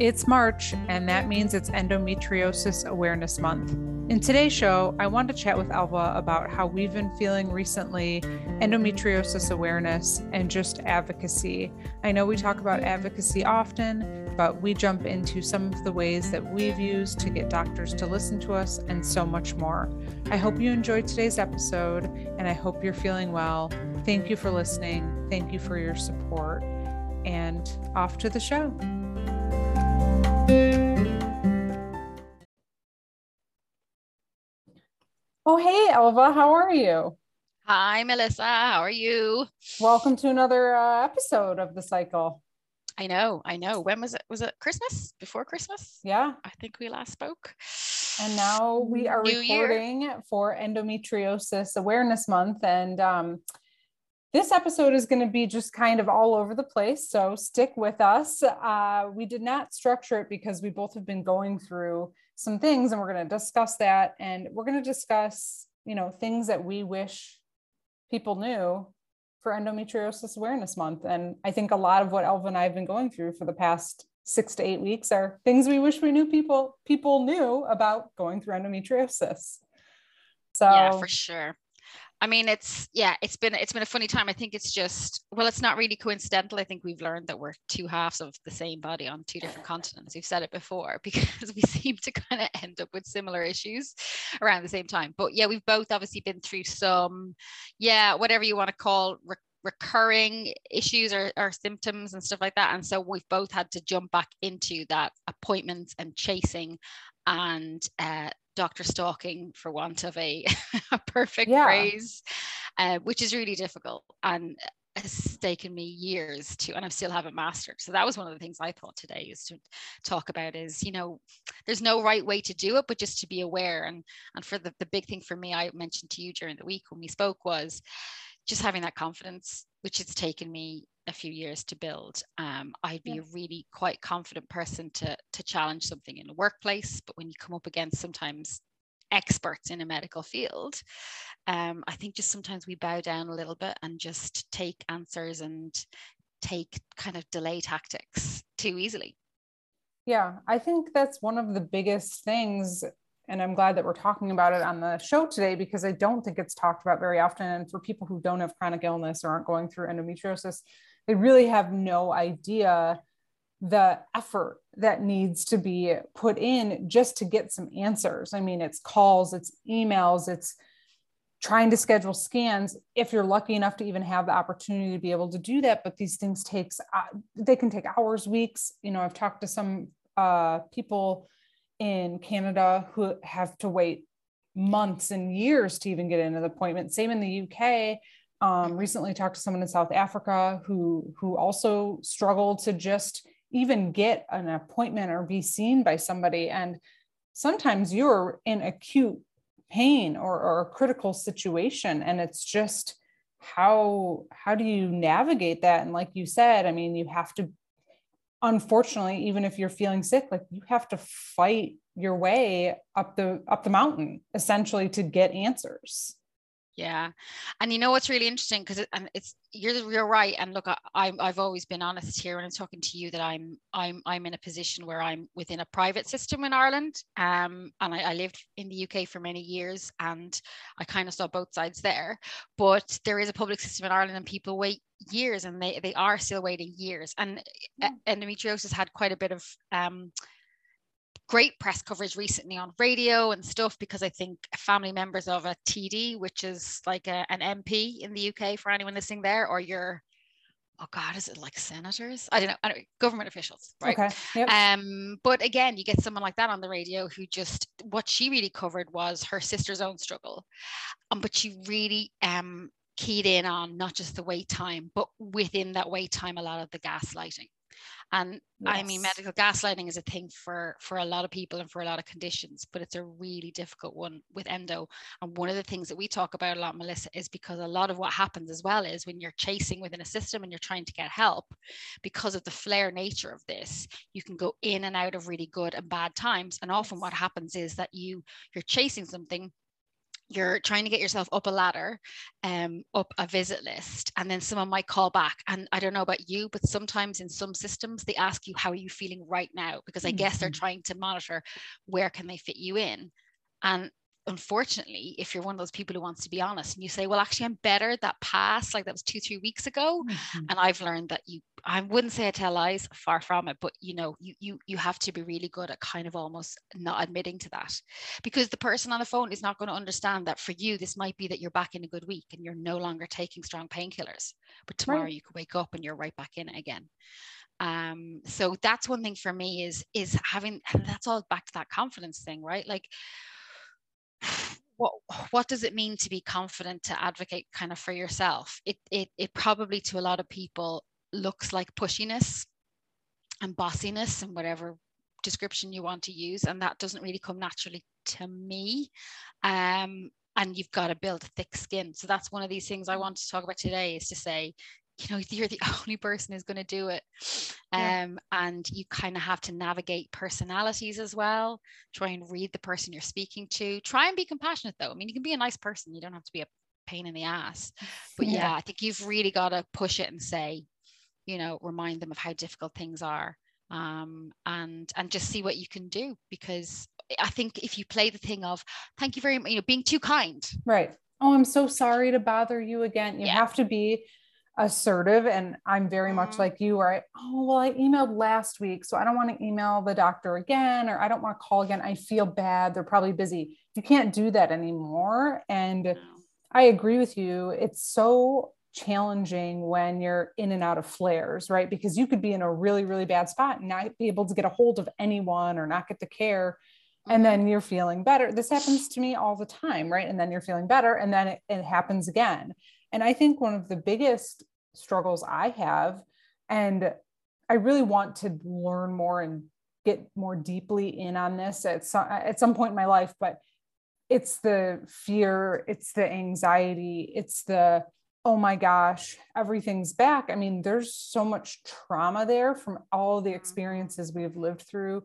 It's March, and that means it's Endometriosis Awareness Month. In today's show, I want to chat with Elva about how we've been feeling recently, endometriosis awareness, and just advocacy. I know we talk about advocacy often, but we jump into some of the ways that we've used to get doctors to listen to us and so much more. I hope you enjoyed today's episode, and I hope you're feeling well. Thank you for listening. Thank you for your support. And off to the show. Oh, hey, Elva, how are you? Hi, Melissa. How are you? Welcome to another uh, episode of the cycle. I know, I know. When was it? Was it Christmas? Before Christmas? Yeah. I think we last spoke. And now we are New recording year. for Endometriosis Awareness Month. And um, this episode is going to be just kind of all over the place. So stick with us. Uh, we did not structure it because we both have been going through some things and we're going to discuss that. And we're going to discuss, you know, things that we wish people knew for Endometriosis Awareness Month. And I think a lot of what Elva and I have been going through for the past six to eight weeks are things we wish we knew people people knew about going through endometriosis. So Yeah, for sure. I mean, it's yeah, it's been it's been a funny time. I think it's just well, it's not really coincidental. I think we've learned that we're two halves of the same body on two different continents. We've said it before because we seem to kind of end up with similar issues around the same time. But yeah, we've both obviously been through some, yeah, whatever you want to call re- recurring issues or, or symptoms and stuff like that. And so we've both had to jump back into that appointments and chasing and uh, doctor stalking, for want of a, a perfect Yeah. phrase, uh, which is really difficult and has taken me years to, and I still haven't mastered. So that was one of the things I thought today is to talk about is, you know, there's no right way to do it, but just to be aware. And and for the, the big thing for me, I mentioned to you during the week when we spoke was just having that confidence, which has taken me a few years to build. Um, I'd be Yeah. a really quite confident person to to challenge something in a workplace, but when you come up against sometimes experts in a medical field, um, I think just sometimes we bow down a little bit and just take answers and take kind of delay tactics too easily. Yeah, I think that's one of the biggest things. And I'm glad that we're talking about it on the show today because I don't think it's talked about very often. And for people who don't have chronic illness or aren't going through endometriosis, they really have no idea the effort that needs to be put in just to get some answers. I mean, it's calls, it's emails, it's trying to schedule scans if you're lucky enough to even have the opportunity to be able to do that. But these things takes uh, they can take hours weeks. You know i've talked to some uh, people in canada who have to wait months and years to even get into the appointment. Same in the uk um, recently talked to someone in south africa who who also struggled to just even get an appointment or be seen by somebody. And sometimes you're in acute pain or, or a critical situation and it's just how how do you navigate that? And like you said i mean you have to unfortunately even if you're feeling sick like you have to fight your way up the up the mountain essentially to get answers Yeah, and you know what's really interesting because it, and it's you're you're right. And look, I, I'm I've always been honest here when I'm talking to you that I'm I'm I'm in a position where I'm within a private system in Ireland. Um, and I, I lived in the UK for many years, and I kind of saw both sides there. But there is a public system in Ireland, and people wait years, and they they are still waiting years. And uh, endometriosis had quite a bit of um great press coverage recently on radio and stuff because I think family members of a TD, which is like a, an MP in the UK for anyone listening there, or your oh god, is it like senators? I don't know, anyway, government officials, right? okay yep. Um, but again, you get someone like that on the radio who just what she really covered was her sister's own struggle, um, but she really um keyed in on not just the wait time, but within that wait time, a lot of the gaslighting. And I mean, medical gaslighting is a thing for for a lot of people and for a lot of conditions, but it's a really difficult one with endo. And one of the things that we talk about a lot, Melissa, is because a lot of what happens as well is when you're chasing within a system and you're trying to get help, because of the flare nature of this, you can go in and out of really good and bad times. And often what happens is that you you're chasing something you're trying to get yourself up a ladder, um, up a visit list, and then someone might call back. And I don't know about you, but sometimes in some systems they ask you how are you feeling right now because I mm-hmm. guess they're mm-hmm. trying to monitor where can they fit you in. And unfortunately, if you're one of those people who wants to be honest and you say, well, actually, I'm better that passed, like that was two, three weeks ago. Mm-hmm. And I've learned that you, I wouldn't say I tell lies, far from it, but you know, you, you, you have to be really good at kind of almost not admitting to that. Because the person on the phone is not going to understand that for you, this might be that you're back in a good week and you're no longer taking strong painkillers, but tomorrow right. you could wake up and you're right back in it again. Um so that's one thing for me is is having and that's all back to that confidence thing right? Like what what does it mean to be confident to advocate kind of for yourself? It it, it probably to a lot of people looks like pushiness and bossiness and whatever description you want to use and that doesn't really come naturally to me. Um, and you've got to build thick skin. So that's one of these things i want to talk about today is to say you know you're the only person who's going to do it. Yeah. um, and you kind of have to navigate personalities as well. Try and read the person you're speaking to. Try and be compassionate though. I mean you can be a nice person. You don't have to be a pain in the ass. But yeah, yeah i think you've really got to push it and say you know remind them of how difficult things are um, and and just see what you can do because i think if you play the thing of thank you very much you know being too kind. Right. Oh i'm so sorry to bother you again. You yeah. have to be assertive and i'm very much mm-hmm. like you where I, oh well i emailed last week so i don't want to email the doctor again or i don't want to call again. I feel bad. They're probably busy. You can't do that anymore and i agree with you. It's so challenging when you're in and out of flares right? Because you could be in a really really bad spot and not be able to get a hold of anyone or not get the care and mm-hmm. then you're feeling better. This happens to me all the time right? And then you're feeling better and then it, it happens again. And I think one of the biggest struggles I have, and I really want to learn more and get more deeply in on this at some, at some point in my life, but it's the fear, it's the anxiety, it's the, oh my gosh, everything's back. I mean, there's so much trauma there from all the mm-hmm. experiences we've lived through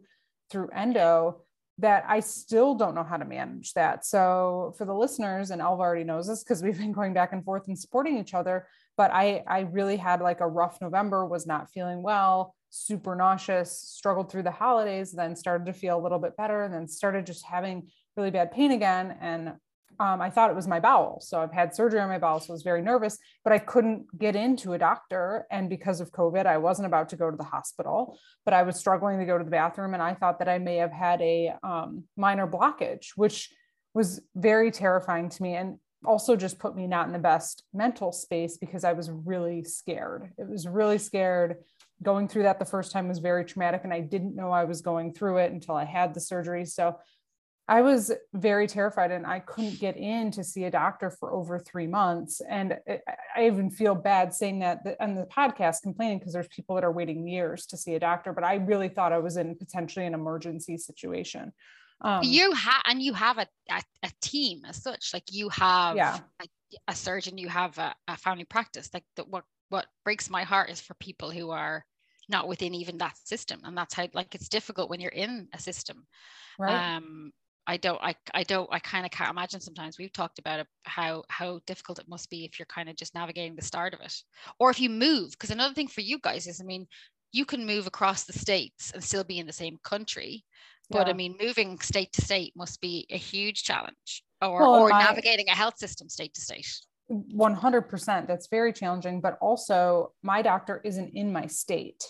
through endo that I still don't know how to manage that. So for the listeners, and Elva already knows this because we've been going back and forth and supporting each other. But I I really had like a rough November, was not feeling well, super nauseous, struggled through the holidays, then started to feel a little bit better, and then started just having really bad pain again. And um, I thought it was my bowel. So I've had surgery on my bowel. So I was very nervous, but I couldn't get into a doctor. And because of COVID, I wasn't about to go to the hospital, but I was struggling to go to the bathroom. And I thought that I may have had a um, minor blockage, which was very terrifying to me. And also just put me not in the best mental space because I was really scared. It was really scared. Going through that the first time was very traumatic, and I didn't know I was going through it until I had the surgery. So I was very terrified and I couldn't get in to see a doctor for over three months. And I even feel bad saying that on the podcast, complaining because there's people that are waiting years to see a doctor, but I really thought I was in potentially an emergency situation. Um, you have, and you have a, a, a, team as such, like you have yeah. a, a surgeon, you have a, a family practice. Like the, what, what breaks my heart is for people who are not within even that system. And that's how, like, it's difficult when you're in a system. Right. Um, I don't I I don't I kind of can't imagine sometimes we've talked about it how how difficult it must be if you're kind of just navigating the start of it. Or if you move because another thing for you guys is I mean you can move across the states and still be in the same country but yeah. I mean moving state to state must be a huge challenge or well, or navigating a health system state to state. 100% that's very challenging but also my doctor isn't in my state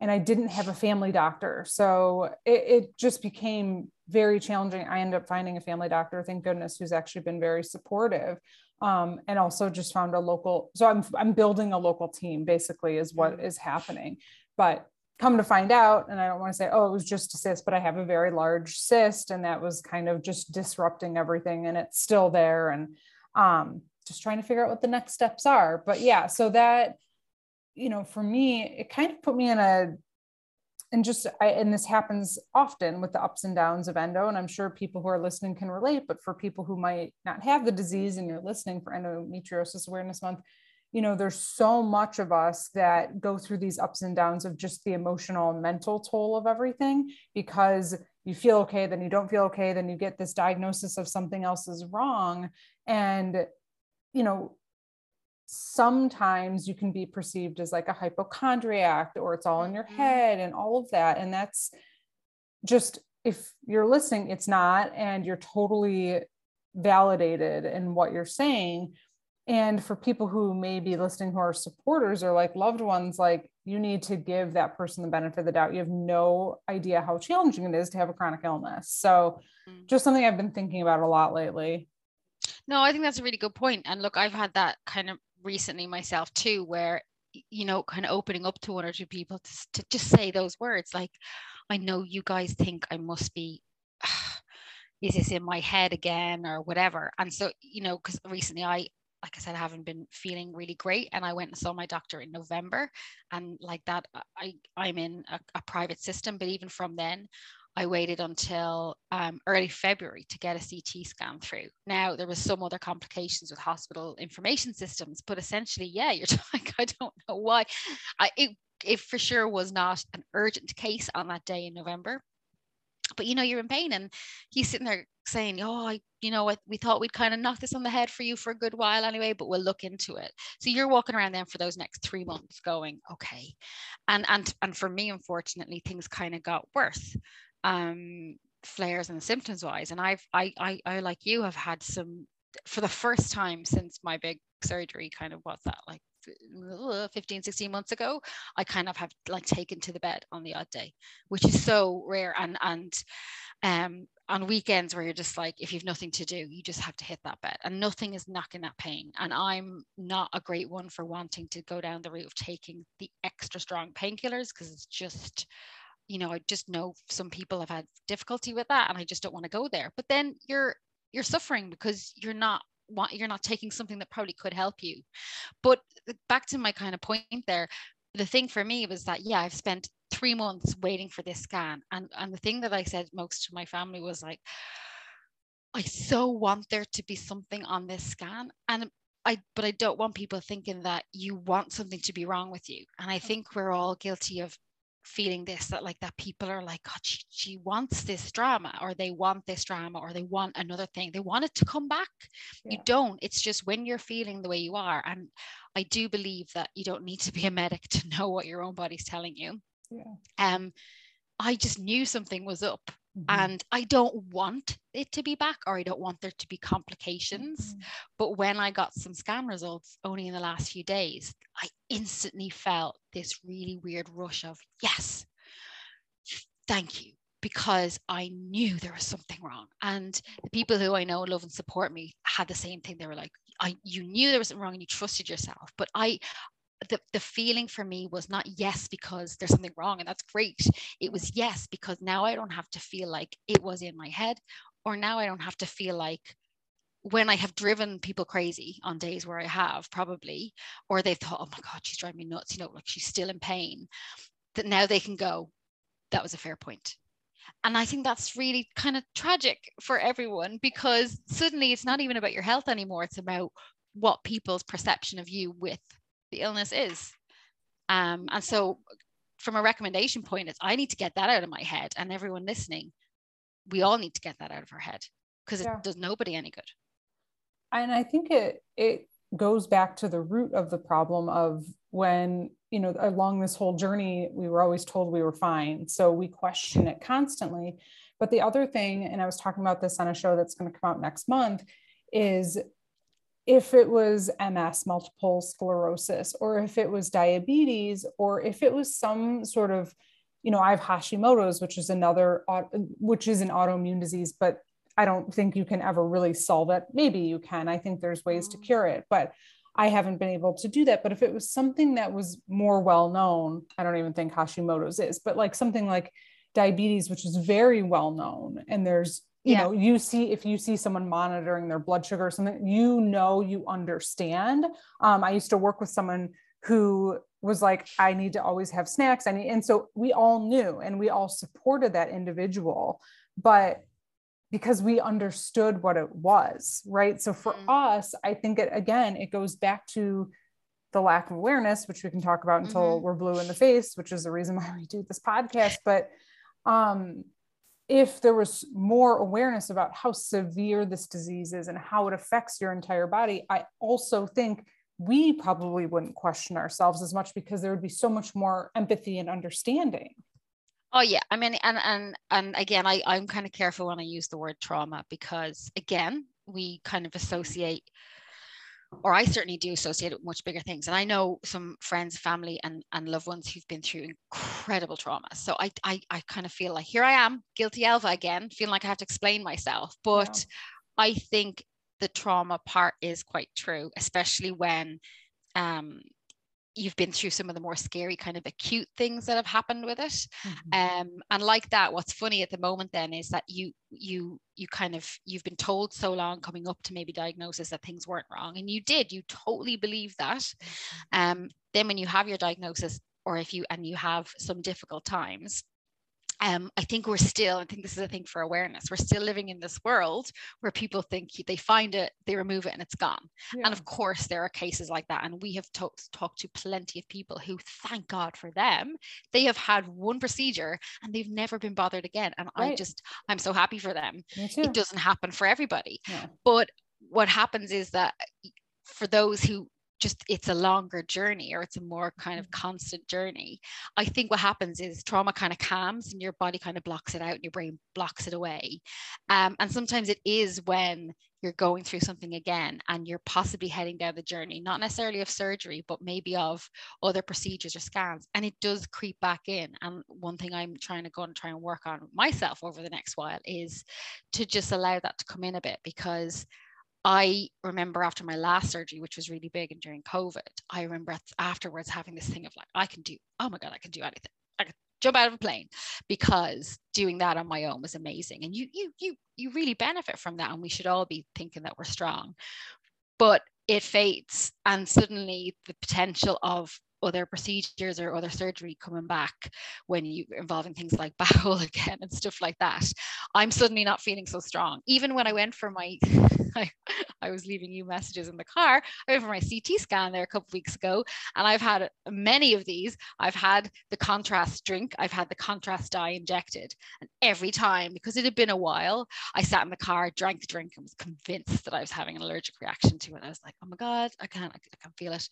and I didn't have a family doctor. So it, it, just became very challenging. I ended up finding a family doctor, thank goodness, who's actually been very supportive. Um, and also just found a local. So I'm I'm building a local team. Basically, is what mm-hmm. happening. But come to find out, and I don't want to say, oh, it was just a cyst, but I have a very large cyst, and that was kind of just disrupting everything, and it's still there, and um, just trying to figure out what the next steps are. But yeah, so that you know, for me, it kind of put me in a, and just, I, and this happens often with the ups and downs of endo. And I'm sure people who are listening can relate, but for people who might not have the disease and you're listening for Endometriosis Awareness Month, you know, there's so much of us that go through these ups and downs of just the emotional mental toll of everything because you feel okay, then you don't feel okay, then you get this diagnosis of something else is wrong. And, you know, sometimes you can be perceived as like a hypochondriac or it's all in your mm-hmm. head and all of that. And that's just, if you're listening, it's not, and you're totally validated in what you're saying. And for people who may be listening who are supporters or like loved ones, like you need to give that person the benefit of the doubt. You have no idea how challenging it is to have a chronic illness. So, mm. just something I've been thinking about a lot lately. No, I think that's a really good point. And look, I've had that kind of recently myself too, where, you know, kind of opening up to one or two people to, to just say those words like, I know you guys think I must be. is this in my head again or whatever and so you know because recently i like I said, I haven't been feeling really great. And I went and saw my doctor in November. And like that, I, I'm in a, a private system. But even from then, I waited until um, early February to get a CT scan through. Now there was some other complications with hospital information systems, but essentially, yeah, you're like, I don't know why. I, it, it for sure was not an urgent case on that day in November but you know you're in pain and he's sitting there saying oh I, you know what we thought we'd kind of knock this on the head for you for a good while anyway but we'll look into it so you're walking around then for those next three months going okay and and and for me unfortunately things kind of got worse um flares and symptoms wise. And i've I, I i like you have had some for the first time since my big surgery kind of what's that like 15 16 months ago i kind of have like taken to the bed on the odd day which is so rare. And and um on weekends where you're just like if you've nothing to do you just have to hit that bed and nothing is knocking that pain. And i'm not a great one for wanting to go down the route of taking the extra strong painkillers because it's just you know i just know some people have had difficulty with that and i just don't want to go there. But then you're you're suffering because you're not want you're not taking something that probably could help you. But back to my kind of point there the thing for me was that yeah i've spent three months waiting for this scan and and the thing that i said most to my family was like i so want there to be something on this scan and I, but I don't want people thinking that you want something to be wrong with you. And I think we're all guilty of feeling this that like that people are like god she, she wants this drama or they want this drama or they want another thing they want it to come back yeah. you don't it's just when you're feeling the way you are and i do believe that you don't need to be a medic to know what your own body's telling you yeah. um i just knew something was up Mm-hmm. And I don't want it to be back or I don't want there to be complications. Mm-hmm. But when I got some scan results only in the last few days, I instantly felt this really weird rush of, yes, thank you. Because I knew there was something wrong. And the people who I know love and support me had the same thing. They were like, I, you knew there was something wrong and you trusted yourself. But I, the, the feeling for me was not yes because there's something wrong and that's great. It was yes because now i don't have to feel like it was in my head or now i don't have to feel like when i have driven people crazy on days where i have probably or they thought oh my god she's driving me nuts you know like she's still in pain that now they can go that was a fair point. And i think that's really kind of tragic for everyone because suddenly it's not even about your health anymore it's about what people's perception of you with the illness is. Um, and so, from a recommendation point, it's I need to get that out of my head, and everyone listening, we all need to get that out of our head because yeah. it does nobody any good. And I think it it goes back to the root of the problem of when you know along this whole journey we were always told we were fine so we question it constantly but the other thing and i was talking about this on a show that's going to come out next month is if it was MS, multiple sclerosis, or if it was diabetes, or if it was some sort of, you know, I have Hashimoto's, which is another, which is an autoimmune disease, but I don't think you can ever really solve it. Maybe you can. I think there's ways to mm. cure it, but I haven't been able to do that. But if it was something that was more well known, I don't even think Hashimoto's is, but like something like diabetes, which is very well known, and there's you yeah. know you see if you see someone monitoring their blood sugar or something you know you understand um, i used to work with someone who was like i need to always have snacks i need and so we all knew and we all supported that individual but because we understood what it was right so for mm-hmm. us i think it again it goes back to the lack of awareness which we can talk about until mm-hmm. we're blue in the face which is the reason why we do this podcast but um if there was more awareness about how severe this disease is and how it affects your entire body, I also think we probably wouldn't question ourselves as much because there would be so much more empathy and understanding. Oh yeah, I mean, and and and again, I I'm kind of careful when I use the word trauma because again, we kind of associate or I certainly do associate it with much bigger things. And I know some friends, family, and, and loved ones who've been through incredible trauma. So I, I, I kind of feel like here I am, guilty Elva again, feeling like I have to explain myself. But. I think the trauma part is quite true, especially when um, you've been through some of the more scary kind of acute things that have happened with it mm-hmm. um, and like that what's funny at the moment then is that you you you kind of you've been told so long coming up to maybe diagnosis that things weren't wrong and you did you totally believe that mm-hmm. um, then when you have your diagnosis or if you and you have some difficult times um, I think we're still, I think this is a thing for awareness. We're still living in this world where people think they find it, they remove it, and it's gone. Yeah. And of course, there are cases like that. And we have talked talked to plenty of people who, thank God for them, they have had one procedure and they've never been bothered again. And right. I just, I'm so happy for them. It doesn't happen for everybody. Yeah. But what happens is that for those who just it's a longer journey or it's a more kind of mm. constant journey. I think what happens is trauma kind of calms and your body kind of blocks it out and your brain blocks it away. Um, and sometimes it is when you're going through something again and you're possibly heading down the journey not necessarily of surgery but maybe of other procedures or scans and it does creep back in. And one thing i'm trying to go and try and work on myself over the next while is to just allow that to come in a bit because I remember after my last surgery, which was really big and during COVID, I remember afterwards having this thing of like, I can do, oh my God, I can do anything. I can jump out of a plane because doing that on my own was amazing. And you you you you really benefit from that. And we should all be thinking that we're strong. But it fades and suddenly the potential of other procedures or other surgery coming back when you're involving things like bowel again and stuff like that i'm suddenly not feeling so strong. Even when i went for my I, I was leaving you messages in the car i went for my ct scan there a couple weeks ago and i've had many of these. I've had the contrast drink i've had the contrast dye injected and every time because it had been a while i sat in the car drank the drink and was convinced that i was having an allergic reaction to it. I was like oh my god i can't i can't feel it.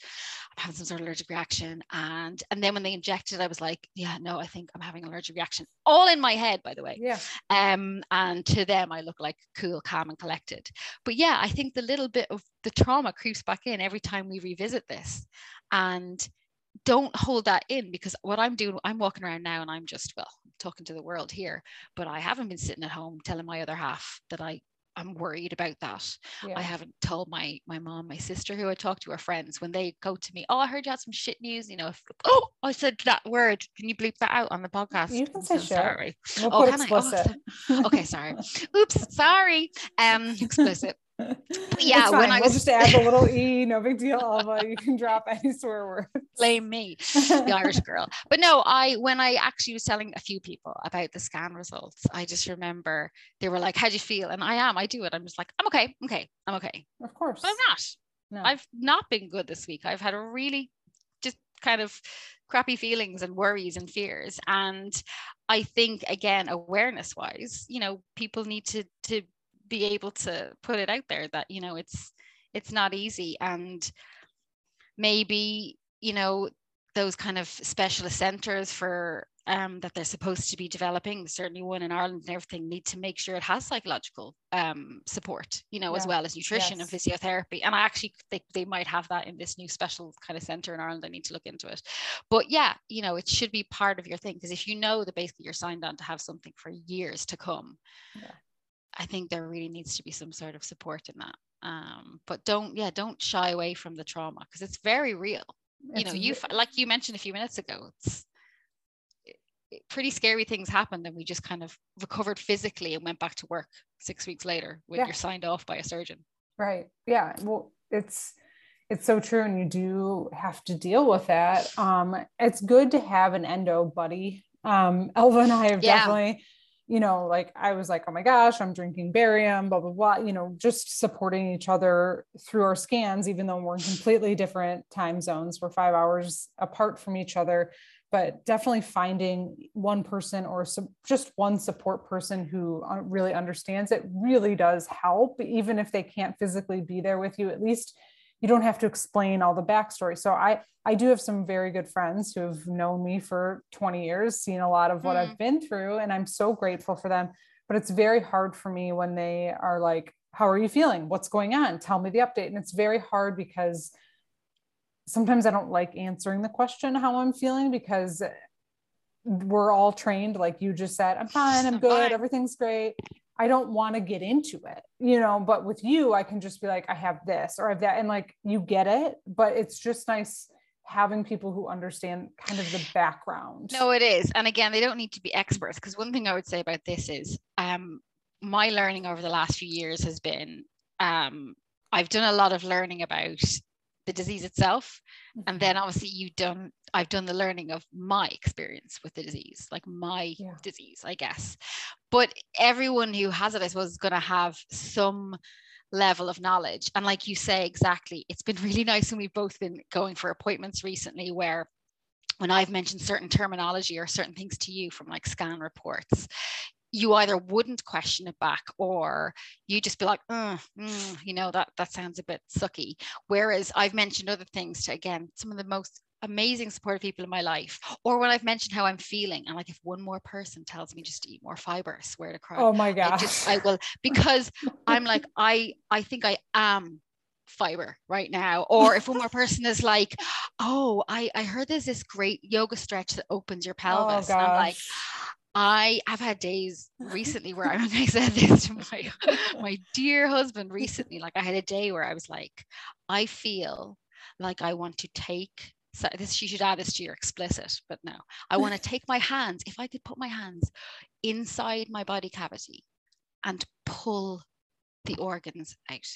I'm having some sort of allergic reaction reaction and and then when they injected i was like yeah no i think i'm having an allergic reaction. All in my head by the way. Yeah. Um and to them i look like cool calm and collected. But yeah i think the little bit of the trauma creeps back in every time we revisit this. And don't hold that in because what I'm doing, I'm walking around now and I'm just, well, talking to the world here, but I haven't been sitting at home telling my other half that I I'm worried about that. Yeah. I haven't told my my mom, my sister, who I talk to, our friends, when they go to me, oh, I heard you had some shit news. You know, if, oh, I said that word. Can you bleep that out on the podcast? You can say so Sorry. We'll oh, can explicit. I? Oh, okay, sorry. Oops, sorry. Um, explicit yeah, when I was... we'll just add a little e, no big deal. Elva, you can drop any swear words. Blame me, the Irish girl. But no, I when I actually was telling a few people about the scan results, I just remember they were like, "How do you feel?" And I am, I do it. I'm just like, "I'm okay, okay, I'm okay." Of course, but I'm not. No. I've not been good this week. I've had a really just kind of crappy feelings and worries and fears and i think again awareness wise you know people need to to be able to put it out there that you know it's it's not easy and maybe you know those kind of specialist centers for um, that they're supposed to be developing certainly one in ireland and everything need to make sure it has psychological um, support you know yeah. as well as nutrition yes. and physiotherapy and i actually think they might have that in this new special kind of center in ireland i need to look into it but yeah you know it should be part of your thing because if you know that basically you're signed on to have something for years to come yeah. I think there really needs to be some sort of support in that. Um, but don't, yeah, don't shy away from the trauma because it's very real. It's you know, you like you mentioned a few minutes ago, it's it, pretty scary things happened, and we just kind of recovered physically and went back to work six weeks later when yeah. you're signed off by a surgeon. Right. Yeah. Well, it's it's so true, and you do have to deal with that. Um, it's good to have an endo buddy. Um, Elva and I have yeah. definitely you know, like I was like, oh my gosh, I'm drinking barium, blah, blah, blah, you know, just supporting each other through our scans, even though we're in completely different time zones. We're five hours apart from each other, but definitely finding one person or just one support person who uh, really understands it really does help, even if they can't physically be there with you, at least you don't have to explain all the backstory. So I I do have some very good friends who have known me for 20 years, seen a lot of what mm. I've been through, and I'm so grateful for them. But it's very hard for me when they are like, How are you feeling? What's going on? Tell me the update. And it's very hard because sometimes I don't like answering the question how I'm feeling because we're all trained, like you just said, I'm fine, I'm good, everything's great. I don't want to get into it, you know, but with you, I can just be like, I have this or I have that. And like, you get it, but it's just nice having people who understand kind of the background. No, it is. And again, they don't need to be experts. Because one thing I would say about this is um, my learning over the last few years has been um, I've done a lot of learning about the disease itself and mm-hmm. then obviously you've done i've done the learning of my experience with the disease like my yeah. disease i guess but everyone who has it i suppose is going to have some level of knowledge and like you say exactly it's been really nice and we've both been going for appointments recently where when I've mentioned certain terminology or certain things to you from like scan reports, you either wouldn't question it back or you just be like, mm, mm, you know, that that sounds a bit sucky. Whereas I've mentioned other things to again some of the most amazing supportive people in my life, or when I've mentioned how I'm feeling, and like if one more person tells me just to eat more fiber, I swear to cry. Oh my gosh. I, just, I will because I'm like I I think I am fiber right now or if one more person is like oh i i heard there's this great yoga stretch that opens your oh, pelvis oh, i'm like I have had days recently where I, I said this to my my dear husband recently. Like I had a day where I was like, I feel like I want to take so this you should add this to your explicit, but no, I want to take my hands, if I could put my hands inside my body cavity and pull the organs out.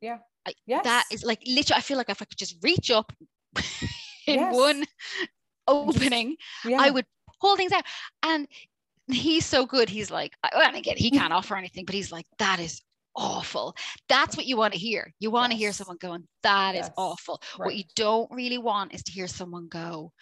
Yeah. I, yes. That is like literally, I feel like if I could just reach up in yes. one opening, yeah. I would things out. And he's so good. He's like, and again, he can't offer anything, but he's like, that is awful. That's what you want to hear. You want yes. to hear someone going, "That yes. is awful. Right. What you don't really want is to hear someone go,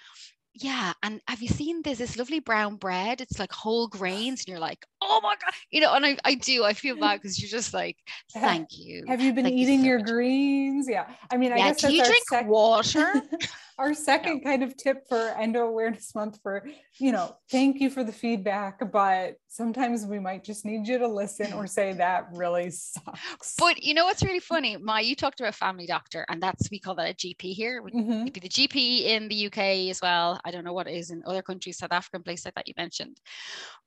yeah. And have you seen this this lovely brown bread? It's like whole grains, and you're like, oh my god, you know. And I, I do. I feel bad because you're just like, thank you. Have you been thank eating you so your much. greens? Yeah. I mean, I yeah, guess do you drink sec- water? our second no. kind of tip for endo awareness month for you know thank you for the feedback but sometimes we might just need you to listen or say that really sucks but you know what's really funny my you talked about family doctor and that's we call that a gp here mm-hmm. be the gp in the uk as well i don't know what it is in other countries south african place like that you mentioned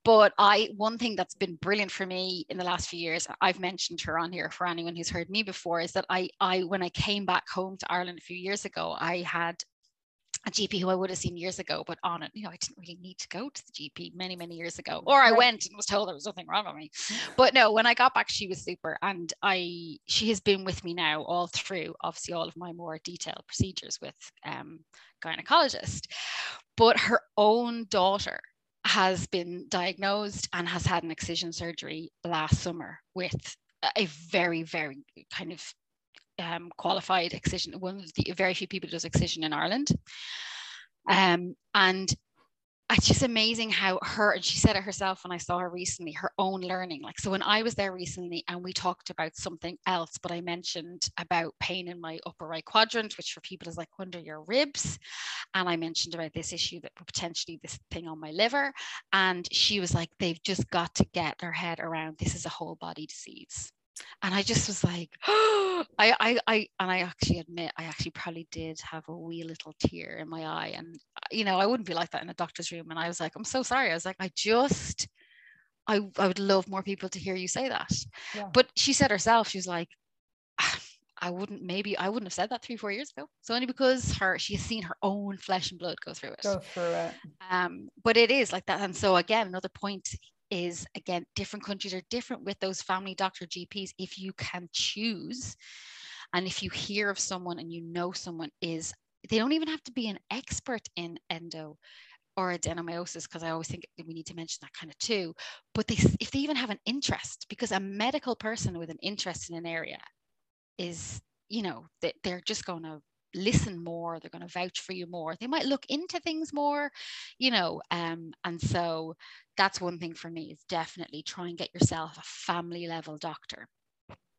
but i one thing that's been brilliant for me in the last few years i've mentioned her on here for anyone who's heard me before is that i i when i came back home to ireland a few years ago i had a GP who I would have seen years ago, but on it, you know, I didn't really need to go to the GP many, many years ago. Or I went and was told there was nothing wrong with me. But no, when I got back, she was super. And I she has been with me now all through, obviously, all of my more detailed procedures with um gynecologist. But her own daughter has been diagnosed and has had an excision surgery last summer with a very, very kind of um, qualified excision, one of the very few people who does excision in Ireland. Um, and it's just amazing how her and she said it herself when I saw her recently, her own learning. Like so when I was there recently and we talked about something else, but I mentioned about pain in my upper right quadrant, which for people is like under your ribs. And I mentioned about this issue that potentially this thing on my liver. And she was like, they've just got to get their head around this is a whole body disease and I just was like, oh, I, I, I, and I actually admit I actually probably did have a wee little tear in my eye, and uh, you know I wouldn't be like that in a doctor's room. And I was like, I'm so sorry. I was like, I just, I, I would love more people to hear you say that. Yeah. But she said herself, she was like, I wouldn't maybe I wouldn't have said that three four years ago. So only because her she has seen her own flesh and blood go through it. Go through it. Um, but it is like that. And so again, another point is again different countries are different with those family doctor gps if you can choose and if you hear of someone and you know someone is they don't even have to be an expert in endo or adenomyosis because I always think we need to mention that kind of too. But they, if they even have an interest, because a medical person with an interest in an area is, you know, they, they're just going to listen more they're going to vouch for you more they might look into things more you know um, and so that's one thing for me is definitely try and get yourself a family level doctor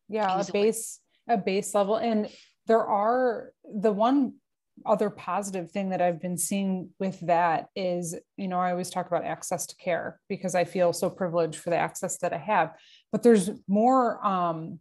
yeah a base a base level and there are the one other positive thing that I've been seeing with that is, you know, I always talk about access to care because I feel so privileged for the access that I have. But there's more um,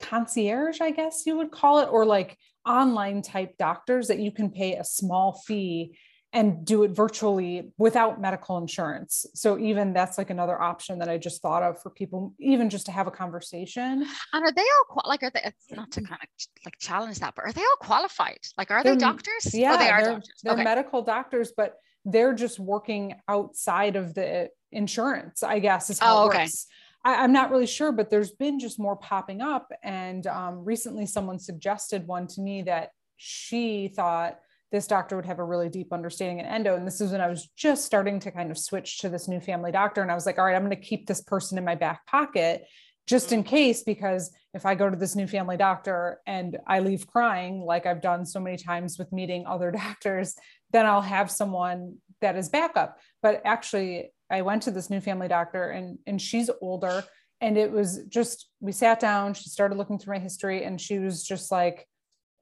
concierge, I guess you would call it, or like online type doctors that you can pay a small fee and do it virtually without medical insurance. So even that's like another option that I just thought of for people, even just to have a conversation. And are they all like are they? It's not to kind of like challenge that, but are they all qualified? Like, are they're, they doctors? Oh, yeah, oh, they are they're, doctors. They're okay. medical doctors, but they're just working outside of the insurance. I guess is how oh, it okay. works. I, am not really sure, but there's been just more popping up. And um, recently, someone suggested one to me that she thought this doctor would have a really deep understanding in endo. And this is when I was just starting to kind of switch to this new family doctor. And I was like, all right, I'm going to keep this person in my back pocket just in mm. case, because if I go to this new family doctor and I leave crying, like I've done so many times with meeting other doctors, then I'll have someone that is backup. But actually, I went to this new family doctor and, and she's older. And it was just, we sat down, she started looking through my history, and she was just like,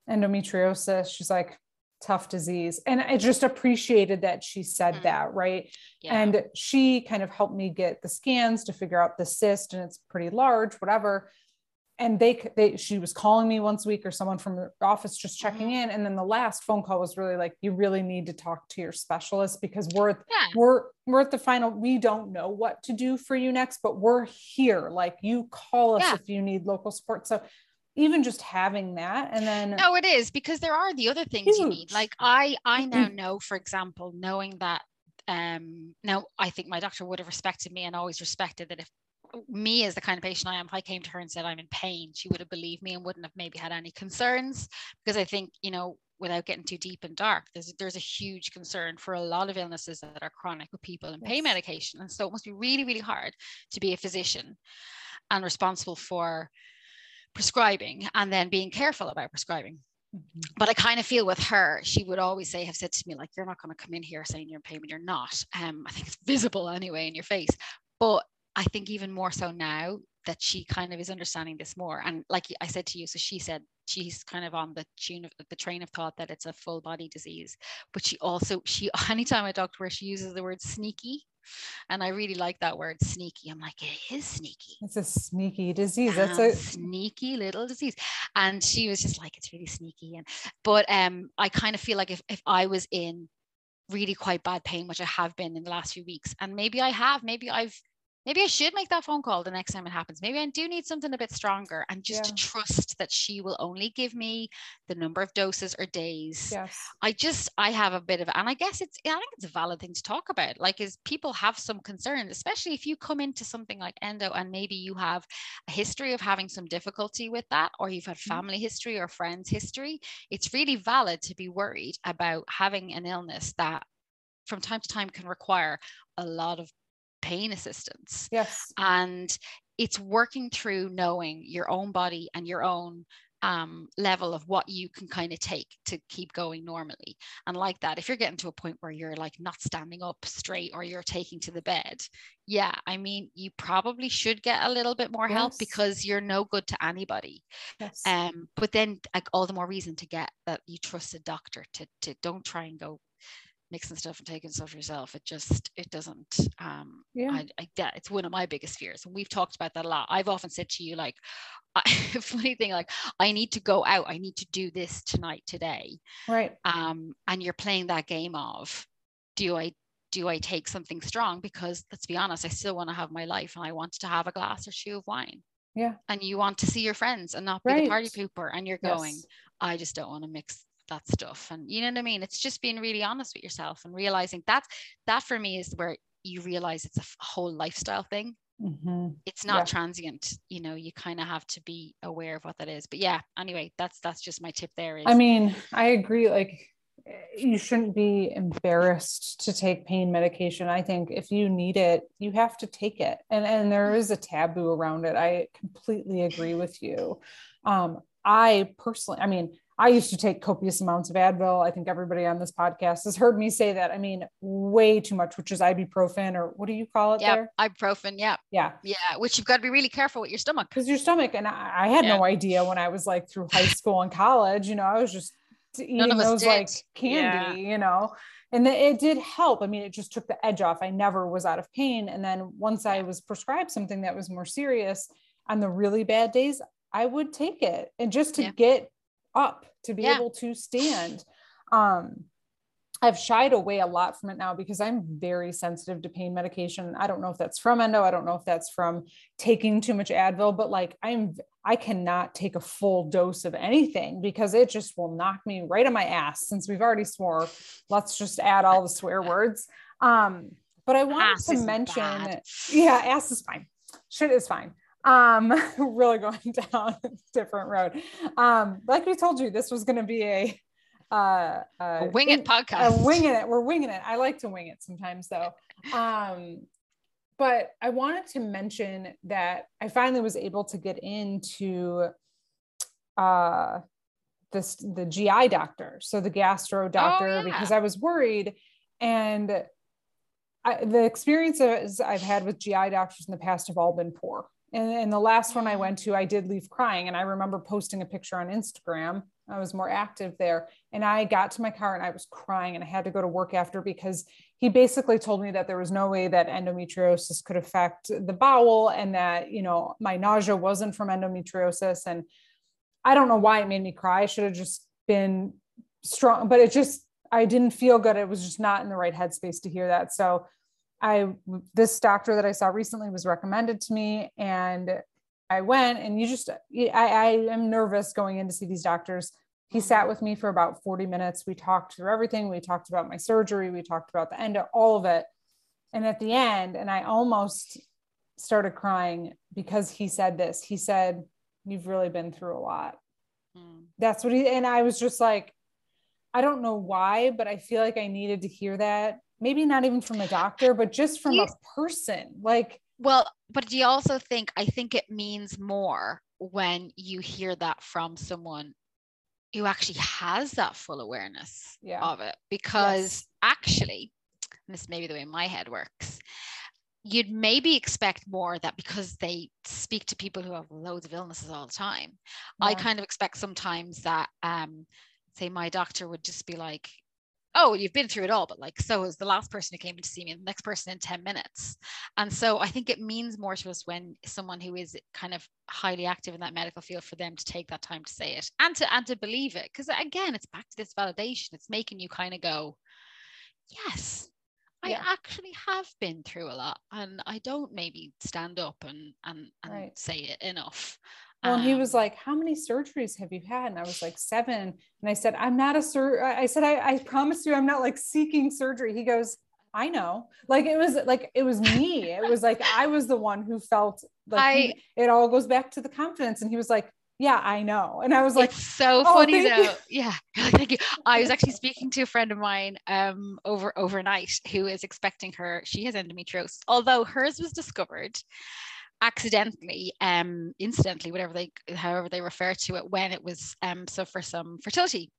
endometriosis. She's like, tough disease. And I just appreciated that she said mm that, right? Yeah. And she kind of helped me get the scans to figure out the cyst, and it's pretty large, whatever. And they, they, she was calling me once a week or someone from the office just checking mm-hmm. in. And then the last phone call was really like, you really need to talk to your specialist because we're, yeah. we're, we're at the final, we don't know what to do for you next, but we're here. Like you call us yeah. if you need local support. So even just having that and then no it is because there are the other things huge. you need like i i now know for example knowing that um now i think my doctor would have respected me and always respected that if me as the kind of patient I am, if I came to her and said I'm in pain, she would have believed me and wouldn't have maybe had any concerns. Because I think, you know, without getting too deep and dark, there's there's a huge concern for a lot of illnesses that are chronic with people in pain medication. And so it must be really, really hard to be a physician and responsible for prescribing and then being careful about prescribing. Mm-hmm. But I kind of feel with her, she would always say, have said to me, like, you're not going to come in here saying you're in pain when you're not. Um, I think it's visible anyway in your face. But I think even more so now that she kind of is understanding this more. And like I said to you, so she said she's kind of on the tune of the train of thought that it's a full body disease. But she also, she anytime I talk to her, she uses the word sneaky and I really like that word sneaky. I'm like, it is sneaky. It's a sneaky disease. That's a sneaky little disease. And she was just like, it's really sneaky. And but um, I kind of feel like if, if I was in really quite bad pain, which I have been in the last few weeks, and maybe I have, maybe I've maybe I should make that phone call the next time it happens. Maybe I do need something a bit stronger and just yeah. to trust that she will only give me the number of doses or days. Yes. I just, I have a bit of, and I guess it's, I think it's a valid thing to talk about. Like, is people have some concerns, especially if you come into something like endo and maybe you have a history of having some difficulty with that, or you've had mm-hmm. family history or friends history. It's really valid to be worried about having an illness that from time to time can require a lot of pain assistance. Yes. And it's working through knowing your own body and your own um, level of what you can kind of take to keep going normally. And like that, if you're getting to a point where you're like not standing up straight or you're taking to the bed, yeah, I mean, you probably should get a little bit more yes. help because you're no good to anybody. Yes. Um, but then like all the more reason to get that you trust a doctor to to don't try and go mixing stuff and taking stuff yourself. It just it doesn't um yeah. I, I yeah it's one of my biggest fears and we've talked about that a lot. I've often said to you like I, funny thing like i need to go out. I need to do this tonight today. Right. Um and you're playing that game of do i do i take something strong? Because let's be honest i still want to have my life and i want to have a glass or two of wine. Yeah. And you want to see your friends and not be right. the party pooper and you're going yes. i just don't want to mix that stuff and you know what i mean it's just being really honest with yourself and realizing that that for me is where you realize it's a whole lifestyle thing mm-hmm. it's not yeah. transient you know you kind of have to be aware of what that is but yeah anyway that's that's just my tip there is, i mean i agree like you shouldn't be embarrassed to take pain medication. I think if you need it, you have to take it. And and there is a taboo around it. I completely agree with you. Um, I personally, I mean, I used to take copious amounts of Advil. I think everybody on this podcast has heard me say that. I mean, way too much, which is ibuprofen or what do you call it? Yeah, there? ibuprofen. Yeah. Yeah. Yeah. Which you've got to be really careful with your stomach. Because your stomach, and I, I had yeah. no idea when I was like through high school and college, you know, I was just eating those did. like candy, yeah. you know, and it did help. I mean, it just took the edge off. I never was out of pain. And then once I was prescribed something that was more serious on the really bad days, I would take it and just to yeah. get up to be yeah. able to stand. Um, I've shied away a lot from it now because I'm very sensitive to pain medication. I don't know if that's from endo. I don't know if that's from taking too much Advil, but like I'm, I cannot take a full dose of anything because it just will knock me right on my ass. Since we've already swore, let's just add all the swear words. Um, but I wanted ass to mention, bad. yeah, ass is fine. Shit is fine um really going down a different road. Um like we told you this was going to be a uh, uh a wing it podcast a winging it we're winging it. I like to wing it sometimes though. Um but i wanted to mention that i finally was able to get into uh this the gi doctor so the gastro doctor oh, yeah. because i was worried. And I, the experiences I've had with GI doctors in the past have all been poor. And, and the last one I went to, I did leave crying. And I remember posting a picture on Instagram. I was more active there. And I got to my car and I was crying and I had to go to work after because he basically told me that there was no way that endometriosis could affect the bowel and that, you know, my nausea wasn't from endometriosis. And I don't know why it made me cry. I should have just been strong, but it just, I didn't feel good. It was just not in the right headspace to hear that. So I this doctor that I saw recently was recommended to me and I went and you just I, I am nervous going in to see these doctors. He sat with me for about 40 minutes. We talked through everything. We talked about my surgery. We talked about the end of all of it. And at the end, and I almost started crying because he said this. He said, You've really been through a lot. Mm. That's what he, and I was just like, I don't know why, but I feel like I needed to hear that maybe not even from a doctor, but just from a person. Like, well, but do you also think, I think it means more when you hear that from someone who actually has that full awareness yeah. of it, because yes. actually, this may be the way my head works. You'd maybe expect more that because they speak to people who have loads of illnesses all the time. Yeah. I kind of expect sometimes that um, say my doctor would just be like oh, you've been through it all, but like, so is the last person who came in to see me, the next person in 10 minutes. And so I think it means more to us when someone who is kind of highly active in that medical field for them to take that time to say it and to and to believe it. Because again, it's back to this validation. It's making you kind of go, yes, I yeah. actually have been through a lot and I don't maybe stand up and and, and right. say it enough. Well, um, he was um, like, How many surgeries have you had? And I was like, Seven. And I said, I'm not a sur. I said, I, I promise you, I'm not like seeking surgery. He goes, I know. Like it was like it was me. It was like I was the one who felt like I, he, it all goes back to the confidence. And he was like, yeah, I know. And I was like, so oh, funny though. You. Yeah. thank you. I was actually speaking to a friend of mine um over overnight who is expecting her. She has endometriosis, although hers was discovered accidentally, um, incidentally, whatever they, however they refer to it, when it was um, so for some fertility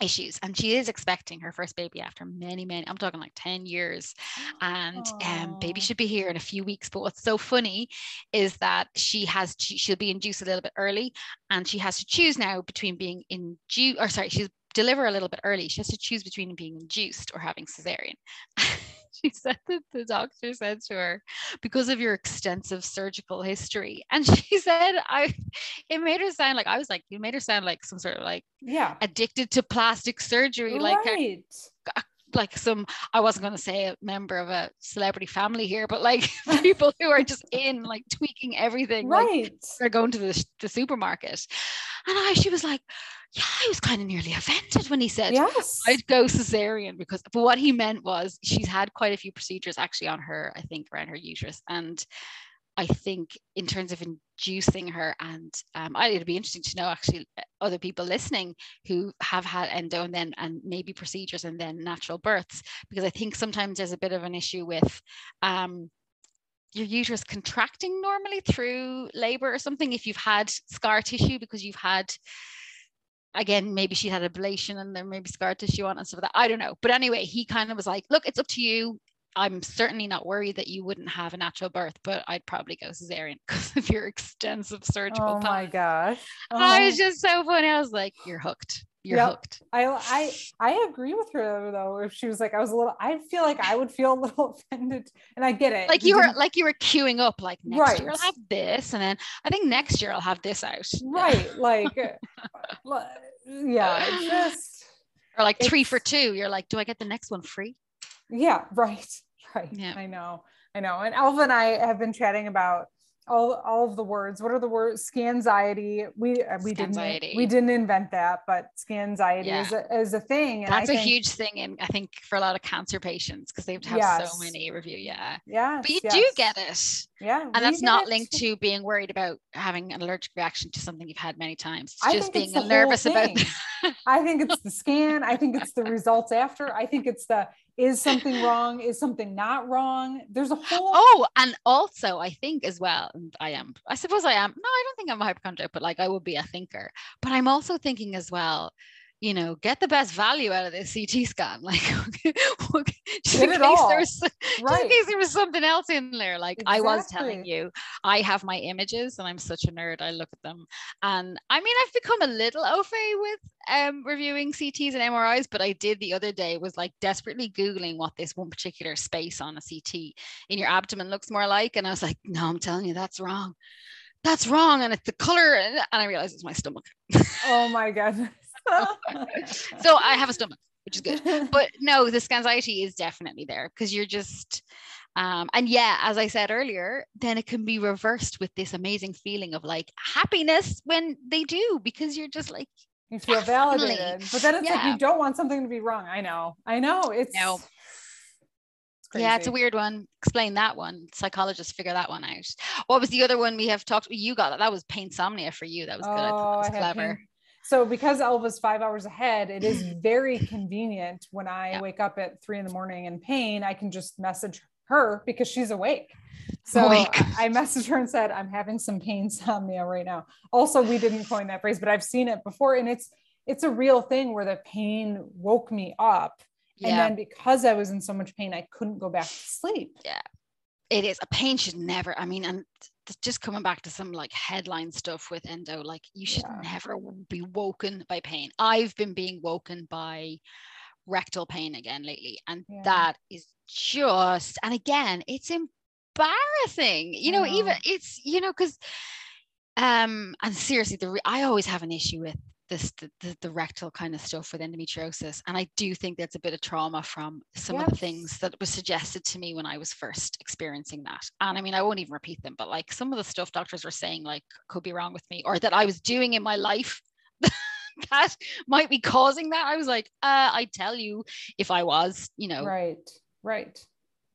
issues. And she is expecting her first baby after many many i'm talking like 10 years. And um, baby should be here in a few weeks. But what's so funny is that she has she'll be induced a little bit early and she has to choose now between being induced or sorry she's deliver a little bit early she has to choose between being induced or having cesarean she said that the doctor said to her, because of your extensive surgical history. And she said, I it made her sound like I was like, you made her sound like some sort of like yeah addicted to plastic surgery. Right. Like like some I wasn't going to say a member of a celebrity family here, but like people who are just in like tweaking everything. Right. Like they're going to the, the supermarket. And I she was like, yeah, I was kind of nearly offended when he said yes. I'd go cesarean because but what he meant was she's had quite a few procedures actually on her, I think, around her uterus. And I think in terms of inducing her, and um, I, it'd be interesting to know actually uh, other people listening who have had endo and then and maybe procedures and then natural births, because I think sometimes there's a bit of an issue with um, your uterus contracting normally through labor or something if you've had scar tissue because you've had again, maybe she had ablation and there may be scar tissue on and stuff like that. I don't know. But anyway, he kind of was like, look, it's up to you. I'm certainly not worried that you wouldn't have a natural birth, but I'd probably go cesarean because of your extensive surgical. Oh my gosh! Oh. I was oh. just so funny. I was like, "You're hooked. You're yep. hooked." I I I agree with her though. If she was like, I was a little, I feel like I would feel a little offended, and I get it. Like you, you were like you were queuing up. Like next right. year I'll have this, and then I think next year I'll have this out. Right. like, yeah, just or like three for two. You're like, do I get the next one free? Yeah, right. Right. Yeah. I know. I know. And Elva and I have been chatting about all, all of the words. What are the words? Scanxiety. We uh, we didn't we didn't invent that, but scanxiety yeah. is, a, is a thing. And That's a huge thing, and I think for a lot of cancer patients because they have to have yes. so many review. Yeah, yeah. But you yes. do get it. Yeah, and that's not linked to being worried about having an allergic reaction to something you've had many times. It's just being nervous about. I think it's the scan. I think it's the results after. I think it's the is something wrong? Is something not wrong? There's a whole oh and also i think as well i am i suppose i am no i don't think i'm a hypochondriac but like i would be a thinker. But i'm also thinking as well you know, get the best value out of this CT scan. Like, just, in case there was, right. in case there was something else in there. Like exactly. I was telling you, I have my images and I'm such a nerd. I look at them. And I mean, I've become a little au fait with um, reviewing CTs and MRIs, but I did the other day was like desperately Googling what this one particular space on a CT in your abdomen looks more like. And I was like, no, I'm telling you, that's wrong. That's wrong. And it's the color. And I realized it's my stomach. oh my God so I have a stomach, which is good. But no, this anxiety is definitely there because you're just um, and yeah, as I said earlier, then it can be reversed with this amazing feeling of like happiness when they do, because you're just like you feel validated. But then it's yeah. like you don't want something to be wrong. I know. I know. It's no. yeah, it's a weird one. Explain that one. Psychologists figure that one out. What was the other one we have talked? You got that. That was pain somnia for you. That was good. Oh, I thought that was clever. So because Elva's five hours ahead, it is very convenient when I yeah. wake up at three in the morning in pain, I can just message her because she's awake. So oh awake. I messaged her and said, I'm having some pain somnia right now. Also, we didn't coin that phrase, but I've seen it before. And it's it's a real thing where the pain woke me up. Yeah. And then because I was in so much pain, I couldn't go back to sleep. Yeah. It is a pain should never, I mean, and just coming back to some like headline stuff with endo like you should yeah. never be woken by pain i've been being woken by rectal pain again lately and yeah. that is just and again it's embarrassing you know, know. even it's you know because um and seriously the re- i always have an issue with this the, the, the, rectal kind of stuff with endometriosis and i do think that's a bit of trauma from some yes. of the things that was suggested to me when i was first experiencing that. And i mean i won't even repeat them but like some of the stuff doctors were saying like could be wrong with me or that i was doing in my life that might be causing that i was like uh, i'd tell you if i was you know? Right right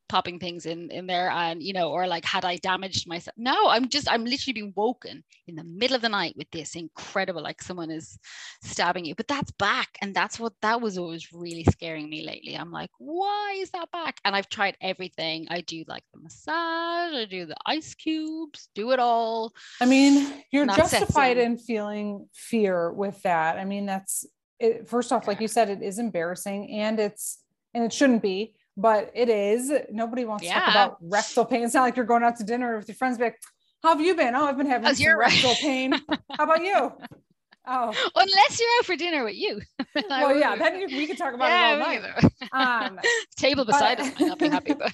popping things in in there and you know or like had i damaged myself no i'm just i'm literally being woken in the middle of the night with this incredible like someone is stabbing you. But that's back and that's what that was always really scaring me lately. I'm like why is that back? And i've tried everything. I do like the massage i do the ice cubes do it all. I mean you're justified in feeling fear with that. I mean that's it, first off like you said it is embarrassing and it's and it shouldn't be but it is. Nobody wants yeah. to talk about rectal pain. It's not like you're going out to dinner with your friends. Be like, "How have you been? Oh, I've been having How's some rectal pain. How about you?" Oh, unless you're out for dinner with you. well, yeah, then we could talk about yeah, it all night. Um, Table beside but, us might not be happy, but